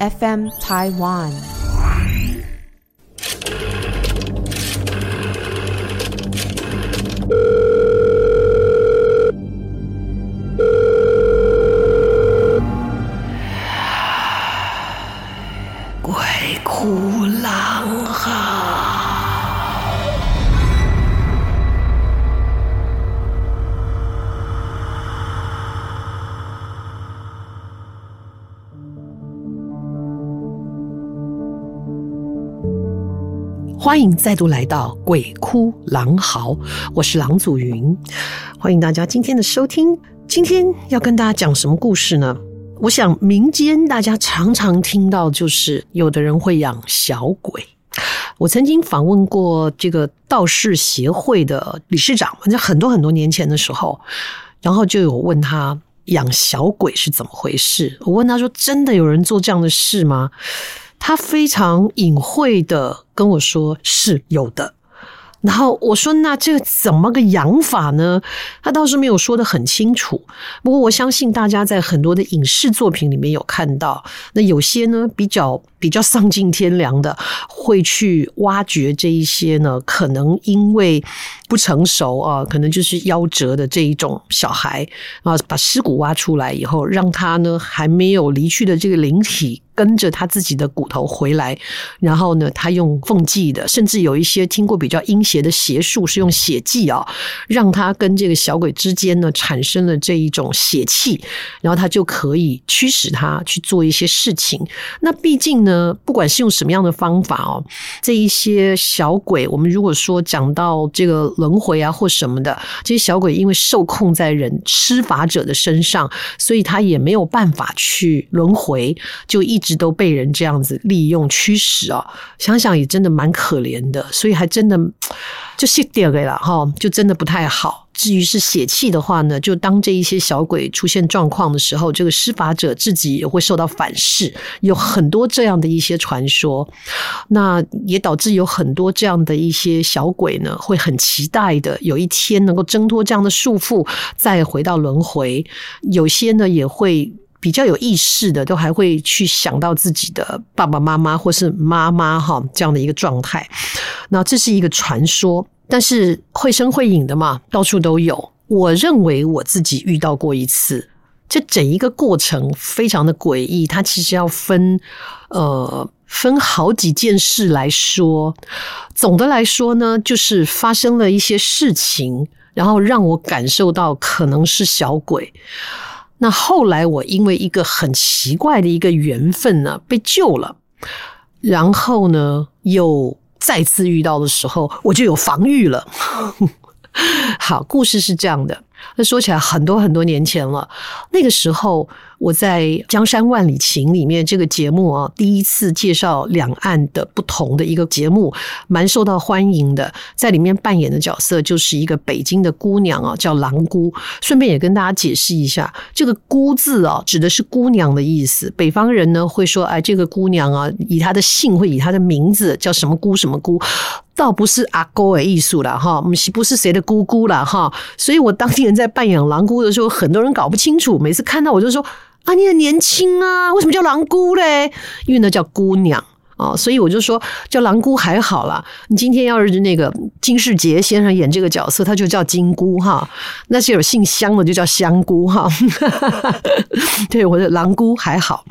FM Taiwan。欢迎再度来到《鬼哭狼嚎》，我是郎祖云，欢迎大家今天的收听。今天要跟大家讲什么故事呢？我想民间大家常常听到，就是有的人会养小鬼。我曾经访问过这个道士协会的理事长，在很多很多年前的时候，然后就有问他养小鬼是怎么回事。我问他说：“真的有人做这样的事吗？”他非常隐晦的跟我说是有的，然后我说，那这怎么个养法呢？他倒是没有说的很清楚。不过我相信大家在很多的影视作品里面有看到，那有些呢比较比较丧尽天良的，会去挖掘这一些呢，可能因为不成熟啊，可能就是夭折的这一种小孩啊，把尸骨挖出来以后，让他呢还没有离去的这个灵体。跟着他自己的骨头回来，然后呢，他用奉祭的，甚至有一些听过比较阴邪的邪术，是用血祭啊，让他跟这个小鬼之间呢产生了这一种血气，然后他就可以驱使他去做一些事情。那毕竟呢，不管是用什么样的方法哦，这一些小鬼，我们如果说讲到这个轮回啊或什么的，这些小鬼因为受控在人施法者的身上，所以他也没有办法去轮回，就一。直都被人这样子利用驱使啊，想想也真的蛮可怜的，所以还真的就卸掉给了哈，就真的不太好。至于是血气的话呢，就当这一些小鬼出现状况的时候，这个施法者自己也会受到反噬，有很多这样的一些传说，那也导致有很多这样的一些小鬼呢，会很期待的有一天能够挣脱这样的束缚，再回到轮回。有些呢也会。比较有意识的，都还会去想到自己的爸爸妈妈或是妈妈哈这样的一个状态。那这是一个传说，但是绘声绘影的嘛，到处都有。我认为我自己遇到过一次，这整一个过程非常的诡异。它其实要分呃分好几件事来说。总的来说呢，就是发生了一些事情，然后让我感受到可能是小鬼。那后来我因为一个很奇怪的一个缘分呢，被救了，然后呢又再次遇到的时候，我就有防御了。好，故事是这样的。那说起来很多很多年前了，那个时候我在《江山万里情》里面这个节目啊，第一次介绍两岸的不同的一个节目，蛮受到欢迎的。在里面扮演的角色就是一个北京的姑娘啊，叫郎姑。顺便也跟大家解释一下，这个“姑”字啊，指的是姑娘的意思。北方人呢会说，哎，这个姑娘啊，以她的姓会以她的名字叫什么姑什么姑。倒不是阿姑的艺术了哈，不是不是谁的姑姑了哈，所以我当年在扮演郎姑的时候，很多人搞不清楚，每次看到我就说啊，你很年轻啊，为什么叫狼姑嘞？因为那叫姑娘。啊，所以我就说叫狼姑还好啦。你今天要是那个金士杰先生演这个角色，他就叫金姑哈。那些有姓香的就叫香姑哈。对，我的狼姑还好。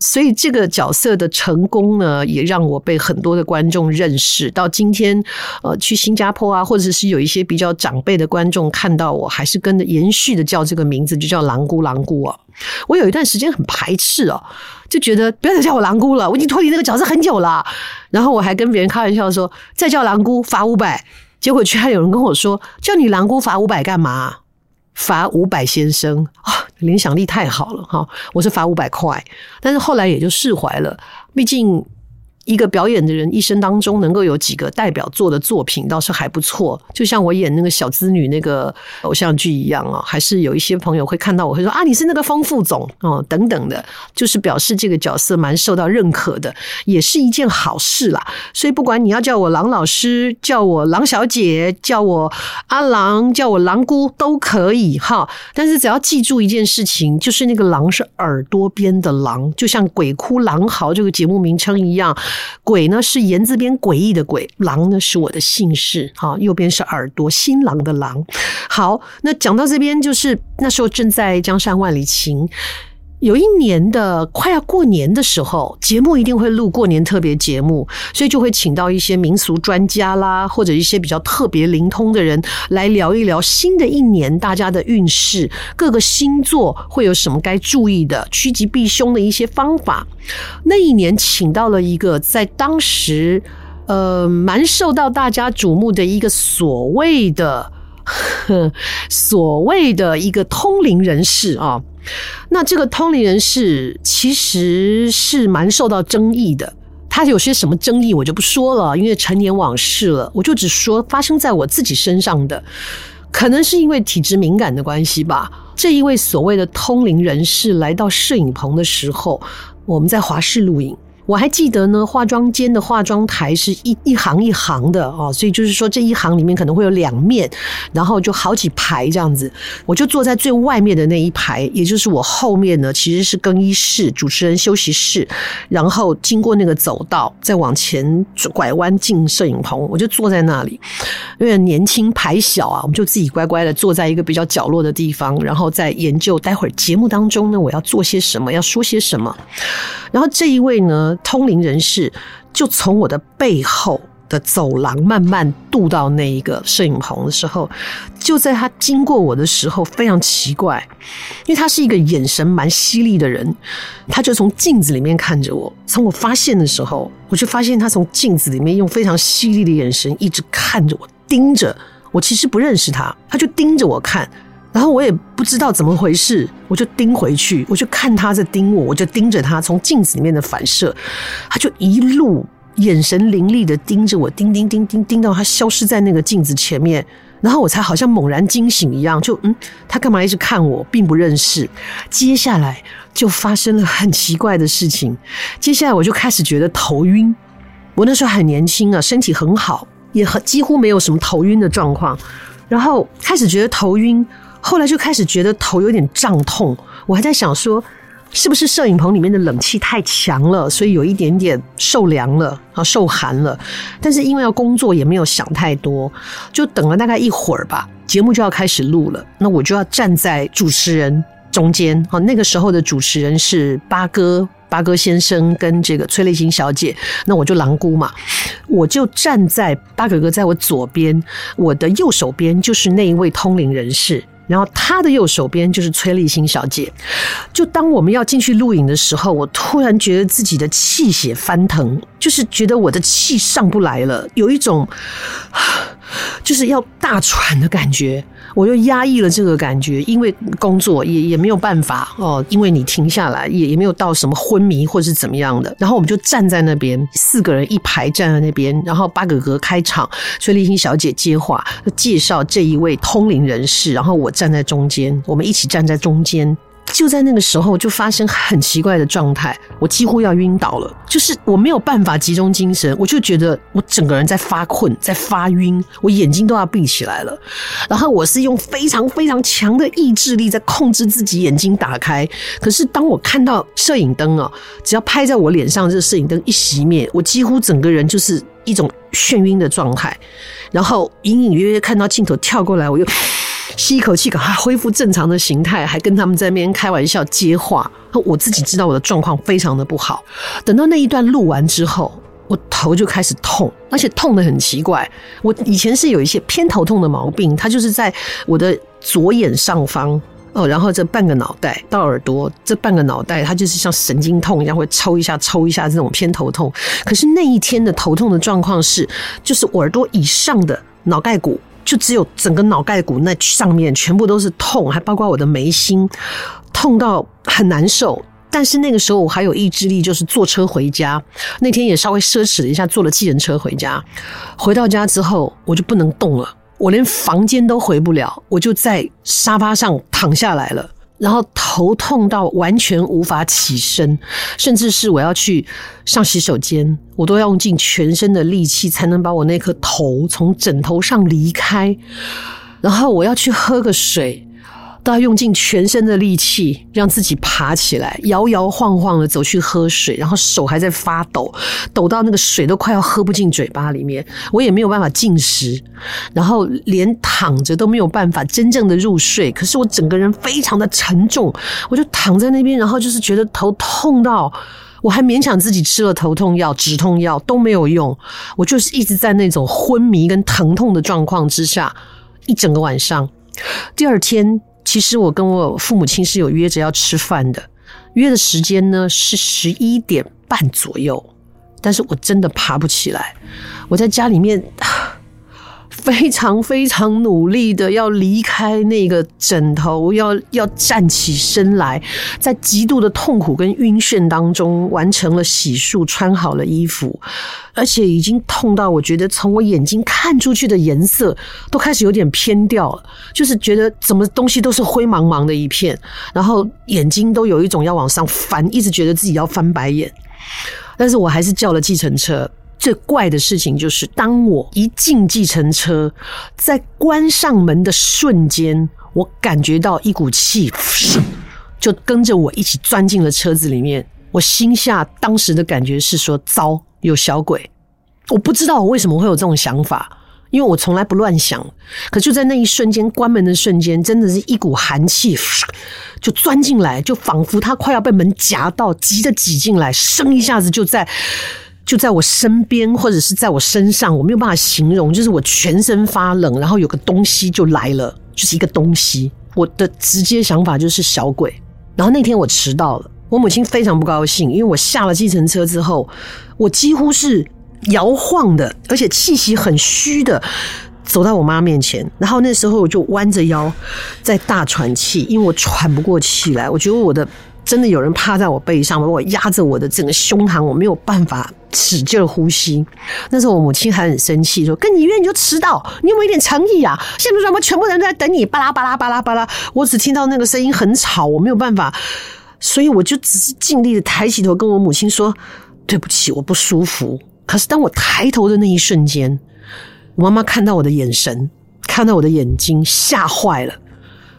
所以这个角色的成功呢，也让我被很多的观众认识。到今天，呃，去新加坡啊，或者是有一些比较长辈的观众看到我，还是跟着延续的叫这个名字，就叫狼姑狼姑啊。我有一段时间很排斥哦，就觉得不要再叫我狼姑了，我已经脱离那个角色很久了。然后我还跟别人开玩笑说，再叫狼姑罚五百。结果居然有人跟我说，叫你狼姑罚五百干嘛？罚五百先生啊，联想力太好了哈！我是罚五百块，但是后来也就释怀了，毕竟。一个表演的人一生当中能够有几个代表作的作品，倒是还不错。就像我演那个小资女那个偶像剧一样啊，还是有一些朋友会看到我会说啊，你是那个丰副总哦，等等的，就是表示这个角色蛮受到认可的，也是一件好事啦。所以不管你要叫我郎老师，叫我郎小姐，叫我阿郎，叫我郎姑都可以哈。但是只要记住一件事情，就是那个郎是耳朵边的郎，就像《鬼哭狼嚎》这个节目名称一样。鬼呢是言字边诡异的鬼，狼呢是我的姓氏，哈，右边是耳朵，新郎的郎。好，那讲到这边，就是那时候正在江山万里情。有一年的快要过年的时候，节目一定会录过年特别节目，所以就会请到一些民俗专家啦，或者一些比较特别灵通的人来聊一聊新的一年大家的运势，各个星座会有什么该注意的，趋吉避凶的一些方法。那一年请到了一个在当时呃蛮受到大家瞩目的一个所谓的呵所谓的一个通灵人士啊。那这个通灵人士其实是蛮受到争议的，他有些什么争议我就不说了，因为陈年往事了，我就只说发生在我自己身上的，可能是因为体质敏感的关系吧。这一位所谓的通灵人士来到摄影棚的时候，我们在华视录影。我还记得呢，化妆间的化妆台是一一行一行的哦，所以就是说这一行里面可能会有两面，然后就好几排这样子。我就坐在最外面的那一排，也就是我后面呢，其实是更衣室、主持人休息室，然后经过那个走道，再往前拐弯进摄影棚，我就坐在那里。因为年轻牌小啊，我们就自己乖乖的坐在一个比较角落的地方，然后再研究待会儿节目当中呢，我要做些什么，要说些什么。然后这一位呢，通灵人士就从我的背后的走廊慢慢渡到那一个摄影棚的时候，就在他经过我的时候，非常奇怪，因为他是一个眼神蛮犀利的人，他就从镜子里面看着我。从我发现的时候，我就发现他从镜子里面用非常犀利的眼神一直看着我，盯着我。其实不认识他，他就盯着我看。然后我也不知道怎么回事，我就盯回去，我就看他在盯我，我就盯着他，从镜子里面的反射，他就一路眼神凌厉的盯着我，盯盯盯盯盯到他消失在那个镜子前面，然后我才好像猛然惊醒一样，就嗯，他干嘛一直看我，并不认识。接下来就发生了很奇怪的事情，接下来我就开始觉得头晕。我那时候很年轻啊，身体很好，也很几乎没有什么头晕的状况，然后开始觉得头晕。后来就开始觉得头有点胀痛，我还在想说，是不是摄影棚里面的冷气太强了，所以有一点点受凉了啊，受寒了。但是因为要工作，也没有想太多，就等了大概一会儿吧，节目就要开始录了。那我就要站在主持人中间啊，那个时候的主持人是八哥，八哥先生跟这个崔丽欣小姐，那我就狼姑嘛，我就站在八哥哥在我左边，我的右手边就是那一位通灵人士。然后他的右手边就是崔立新小姐。就当我们要进去录影的时候，我突然觉得自己的气血翻腾，就是觉得我的气上不来了，有一种 就是要大喘的感觉。我又压抑了这个感觉，因为工作也也没有办法哦，因为你停下来也也没有到什么昏迷或是怎么样的。然后我们就站在那边，四个人一排站在那边，然后八哥哥开场，崔丽欣小姐接话，介绍这一位通灵人士，然后我。站在中间，我们一起站在中间。就在那个时候，就发生很奇怪的状态，我几乎要晕倒了。就是我没有办法集中精神，我就觉得我整个人在发困，在发晕，我眼睛都要闭起来了。然后我是用非常非常强的意志力在控制自己眼睛打开。可是当我看到摄影灯啊，只要拍在我脸上，这个摄影灯一熄灭，我几乎整个人就是一种眩晕的状态。然后隐隐约约看到镜头跳过来，我又。吸一口气，赶快恢复正常的形态，还跟他们在那边开玩笑接话。我自己知道我的状况非常的不好。等到那一段录完之后，我头就开始痛，而且痛得很奇怪。我以前是有一些偏头痛的毛病，它就是在我的左眼上方哦，然后这半个脑袋到耳朵这半个脑袋，它就是像神经痛一样，会抽一下抽一下这种偏头痛。可是那一天的头痛的状况是，就是耳朵以上的脑盖骨。就只有整个脑盖骨那上面全部都是痛，还包括我的眉心，痛到很难受。但是那个时候我还有意志力，就是坐车回家。那天也稍微奢侈了一下，坐了计程车回家。回到家之后，我就不能动了，我连房间都回不了，我就在沙发上躺下来了。然后头痛到完全无法起身，甚至是我要去上洗手间，我都要用尽全身的力气才能把我那颗头从枕头上离开。然后我要去喝个水。都要用尽全身的力气让自己爬起来，摇摇晃晃的走去喝水，然后手还在发抖，抖到那个水都快要喝不进嘴巴里面。我也没有办法进食，然后连躺着都没有办法真正的入睡。可是我整个人非常的沉重，我就躺在那边，然后就是觉得头痛到，我还勉强自己吃了头痛药、止痛药都没有用，我就是一直在那种昏迷跟疼痛的状况之下，一整个晚上。第二天。其实我跟我父母亲是有约着要吃饭的，约的时间呢是十一点半左右，但是我真的爬不起来，我在家里面。非常非常努力的要离开那个枕头，要要站起身来，在极度的痛苦跟晕眩当中完成了洗漱，穿好了衣服，而且已经痛到我觉得从我眼睛看出去的颜色都开始有点偏掉了，就是觉得什么东西都是灰茫茫的一片，然后眼睛都有一种要往上翻，一直觉得自己要翻白眼，但是我还是叫了计程车。最怪的事情就是，当我一进计程车，在关上门的瞬间，我感觉到一股气，就跟着我一起钻进了车子里面。我心下当时的感觉是说：糟，有小鬼！我不知道我为什么会有这种想法，因为我从来不乱想。可就在那一瞬间，关门的瞬间，真的是一股寒气就钻进来，就仿佛他快要被门夹到，急着挤进来，生一下子就在。就在我身边，或者是在我身上，我没有办法形容，就是我全身发冷，然后有个东西就来了，就是一个东西。我的直接想法就是小鬼。然后那天我迟到了，我母亲非常不高兴，因为我下了计程车之后，我几乎是摇晃的，而且气息很虚的走到我妈面前，然后那时候我就弯着腰在大喘气，因为我喘不过气来，我觉得我的。真的有人趴在我背上，把我压着我的整个胸膛，我没有办法使劲呼吸。那时候我母亲还很生气，说：“跟你约你就迟到，你有没有一点诚意啊？现在我们全部人都在等你，巴拉巴拉巴拉巴拉。”我只听到那个声音很吵，我没有办法，所以我就只是尽力的抬起头跟我母亲说：“对不起，我不舒服。”可是当我抬头的那一瞬间，我妈妈看到我的眼神，看到我的眼睛，吓坏了。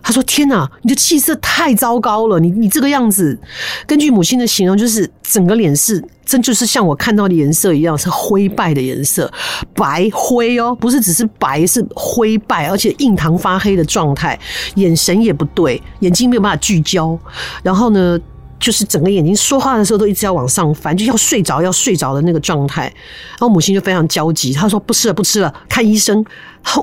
他说：“天哪，你的气色太糟糕了！你你这个样子，根据母亲的形容，就是整个脸是真就是像我看到的颜色一样，是灰败的颜色，白灰哦，不是只是白，是灰败，而且印堂发黑的状态，眼神也不对，眼睛没有办法聚焦，然后呢，就是整个眼睛说话的时候都一直要往上翻，就要睡着要睡着的那个状态。然后母亲就非常焦急，她说：不吃了不吃了，看医生。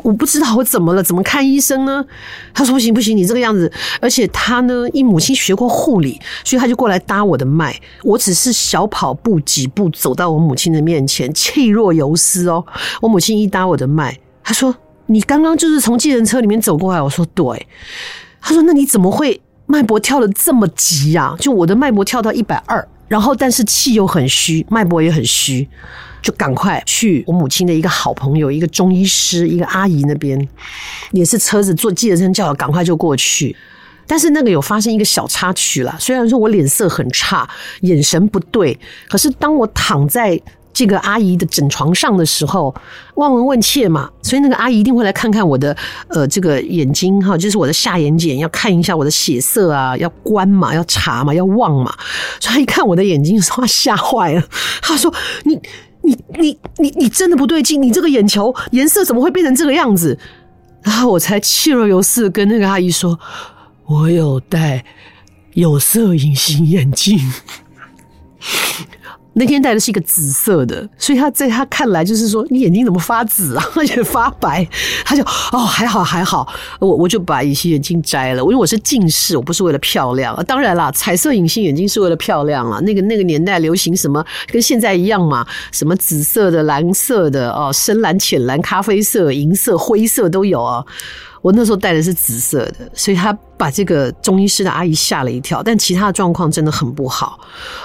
我不知道我怎么了，怎么看医生呢？她说不行不行，你这个样子，而且她呢，因母亲学过护理，所以她就过来搭我的脉。我只是小跑步几步走到我母亲的面前，气若游丝哦。我母亲一搭我的脉，她说：你刚刚就是从计程车里面走过来。我说对。她说那你怎么会？脉搏跳得这么急呀、啊！就我的脉搏跳到一百二，然后但是气又很虚，脉搏也很虚，就赶快去我母亲的一个好朋友，一个中医师，一个阿姨那边，也是车子坐计程车叫赶快就过去。但是那个有发生一个小插曲啦，虽然说我脸色很差，眼神不对，可是当我躺在。这个阿姨的枕床上的时候，望闻问切嘛，所以那个阿姨一定会来看看我的呃这个眼睛哈，就是我的下眼睑，要看一下我的血色啊，要观嘛，要查嘛，要望嘛。所以她一看我的眼睛，说他吓坏了，他说：“你 你你你你真的不对劲，你这个眼球颜色怎么会变成这个样子？”然后我才气若游丝跟那个阿姨说：“我有戴有色隐形眼镜。”那天戴的是一个紫色的，所以他在他看来就是说，你眼睛怎么发紫啊，而且发白？他就哦，还好还好，我我就把隐形眼镜摘了，因为我是近视，我不是为了漂亮。当然啦，彩色隐形眼镜是为了漂亮啊。那个那个年代流行什么，跟现在一样嘛，什么紫色的、蓝色的哦，深蓝、浅蓝、咖啡色、银色、灰色都有啊。我那时候戴的是紫色的，所以他把这个中医师的阿姨吓了一跳。但其他的状况真的很不好，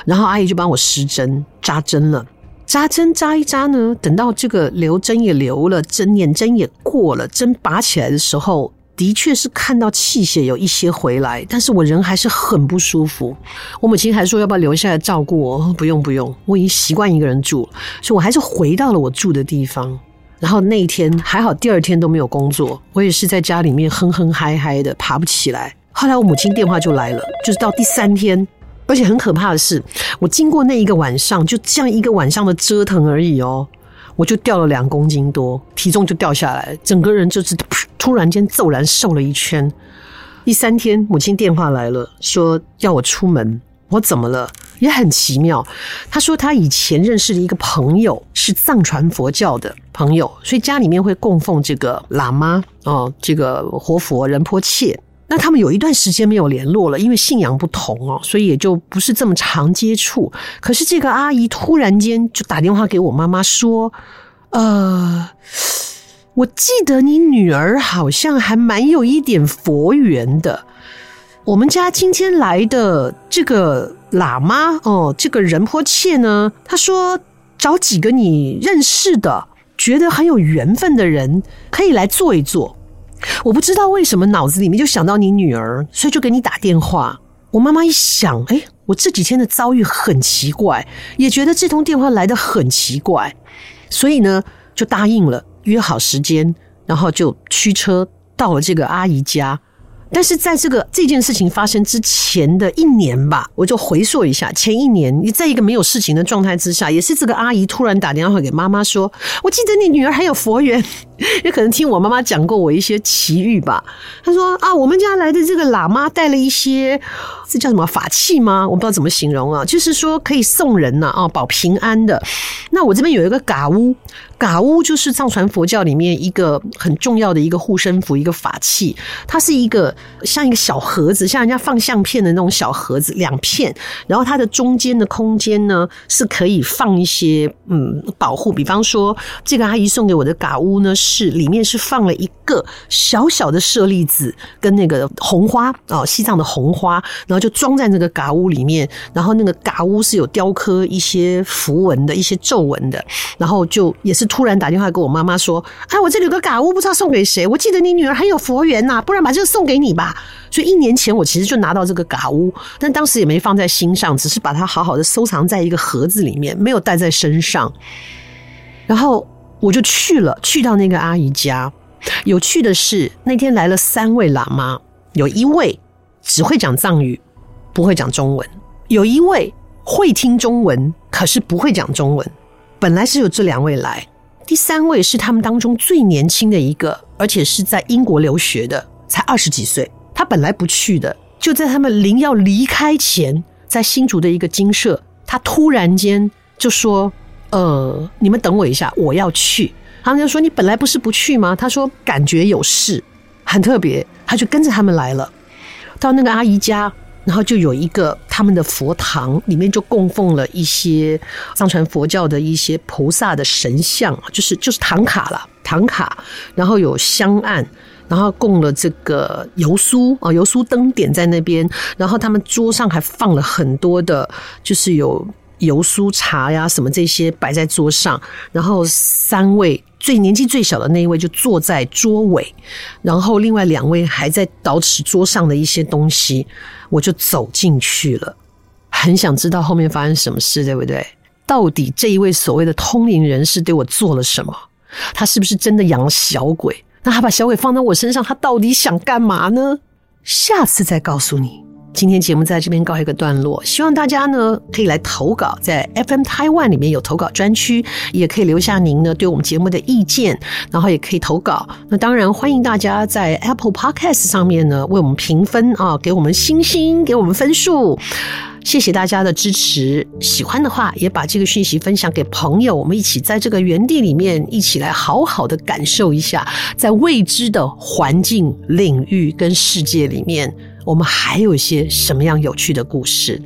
然后阿姨就帮我施针扎针了。扎针扎一扎呢，等到这个留针也留了，针眼针也过了，针拔起来的时候，的确是看到气血有一些回来，但是我人还是很不舒服。我母亲还说要不要留下来照顾我？不用不用，我已经习惯一个人住了，所以我还是回到了我住的地方。然后那一天还好，第二天都没有工作，我也是在家里面哼哼嗨嗨的，爬不起来。后来我母亲电话就来了，就是到第三天。而且很可怕的是，我经过那一个晚上，就这样一个晚上的折腾而已哦，我就掉了两公斤多，体重就掉下来，整个人就是突然间骤然瘦了一圈。第三天，母亲电话来了，说要我出门。我怎么了？也很奇妙。她说她以前认识的一个朋友是藏传佛教的朋友，所以家里面会供奉这个喇嘛哦，这个活佛仁波切。那他们有一段时间没有联络了，因为信仰不同哦，所以也就不是这么常接触。可是这个阿姨突然间就打电话给我妈妈说：“呃，我记得你女儿好像还蛮有一点佛缘的。我们家今天来的这个喇嘛哦，这个仁波切呢，他说找几个你认识的、觉得很有缘分的人，可以来坐一坐。”我不知道为什么脑子里面就想到你女儿，所以就给你打电话。我妈妈一想，哎，我这几天的遭遇很奇怪，也觉得这通电话来得很奇怪，所以呢就答应了，约好时间，然后就驱车到了这个阿姨家。但是在这个这件事情发生之前的一年吧，我就回溯一下，前一年你在一个没有事情的状态之下，也是这个阿姨突然打电话给妈妈说：“我记得你女儿还有佛缘。” 也可能听我妈妈讲过我一些奇遇吧。她说：“啊，我们家来的这个喇嘛带了一些，这叫什么法器吗？我不知道怎么形容啊，就是说可以送人呐，啊，保平安的。那我这边有一个嘎乌。”嘎乌就是藏传佛教里面一个很重要的一个护身符，一个法器。它是一个像一个小盒子，像人家放相片的那种小盒子，两片。然后它的中间的空间呢，是可以放一些嗯保护。比方说，这个阿姨送给我的嘎乌呢，是里面是放了一个小小的舍利子跟那个红花哦，西藏的红花，然后就装在那个嘎乌里面。然后那个嘎乌是有雕刻一些符文的一些咒文的，然后就也是。突然打电话给我妈妈说：“哎，我这里有个嘎乌，不知道送给谁。我记得你女儿很有佛缘呐，不然把这个送给你吧。”所以一年前我其实就拿到这个嘎乌，但当时也没放在心上，只是把它好好的收藏在一个盒子里面，没有带在身上。然后我就去了，去到那个阿姨家。有趣的是，那天来了三位喇嘛，有一位只会讲藏语，不会讲中文；有一位会听中文，可是不会讲中文。本来是有这两位来。第三位是他们当中最年轻的一个，而且是在英国留学的，才二十几岁。他本来不去的，就在他们临要离开前，在新竹的一个精舍，他突然间就说：“呃，你们等我一下，我要去。”他们就说：“你本来不是不去吗？”他说：“感觉有事，很特别。”他就跟着他们来了，到那个阿姨家。然后就有一个他们的佛堂，里面就供奉了一些藏传佛教的一些菩萨的神像，就是就是唐卡了，唐卡。然后有香案，然后供了这个油酥啊，油酥灯点在那边。然后他们桌上还放了很多的，就是有油酥茶呀什么这些摆在桌上。然后三位。最年纪最小的那一位就坐在桌尾，然后另外两位还在捯饬桌上的一些东西，我就走进去了，很想知道后面发生什么事，对不对？到底这一位所谓的通灵人士对我做了什么？他是不是真的养了小鬼？那他把小鬼放在我身上，他到底想干嘛呢？下次再告诉你。今天节目在这边告一个段落，希望大家呢可以来投稿，在 FM Taiwan 里面有投稿专区，也可以留下您呢对我们节目的意见，然后也可以投稿。那当然欢迎大家在 Apple Podcast 上面呢为我们评分啊，给我们星星，给我们分数。谢谢大家的支持，喜欢的话也把这个讯息分享给朋友，我们一起在这个园地里面一起来好好的感受一下，在未知的环境领域跟世界里面。我们还有一些什么样有趣的故事？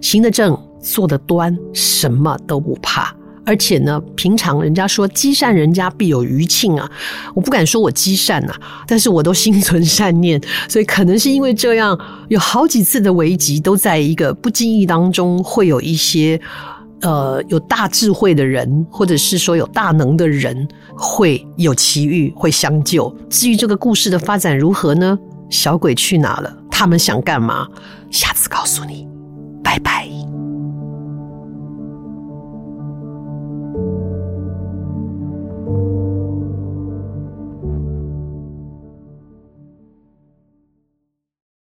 行得正，坐得端，什么都不怕。而且呢，平常人家说积善人家必有余庆啊，我不敢说我积善呐，但是我都心存善念，所以可能是因为这样，有好几次的危急都在一个不经意当中，会有一些呃有大智慧的人，或者是说有大能的人会有奇遇，会相救。至于这个故事的发展如何呢？小鬼去哪了？他们想干嘛？下次告诉你。拜拜。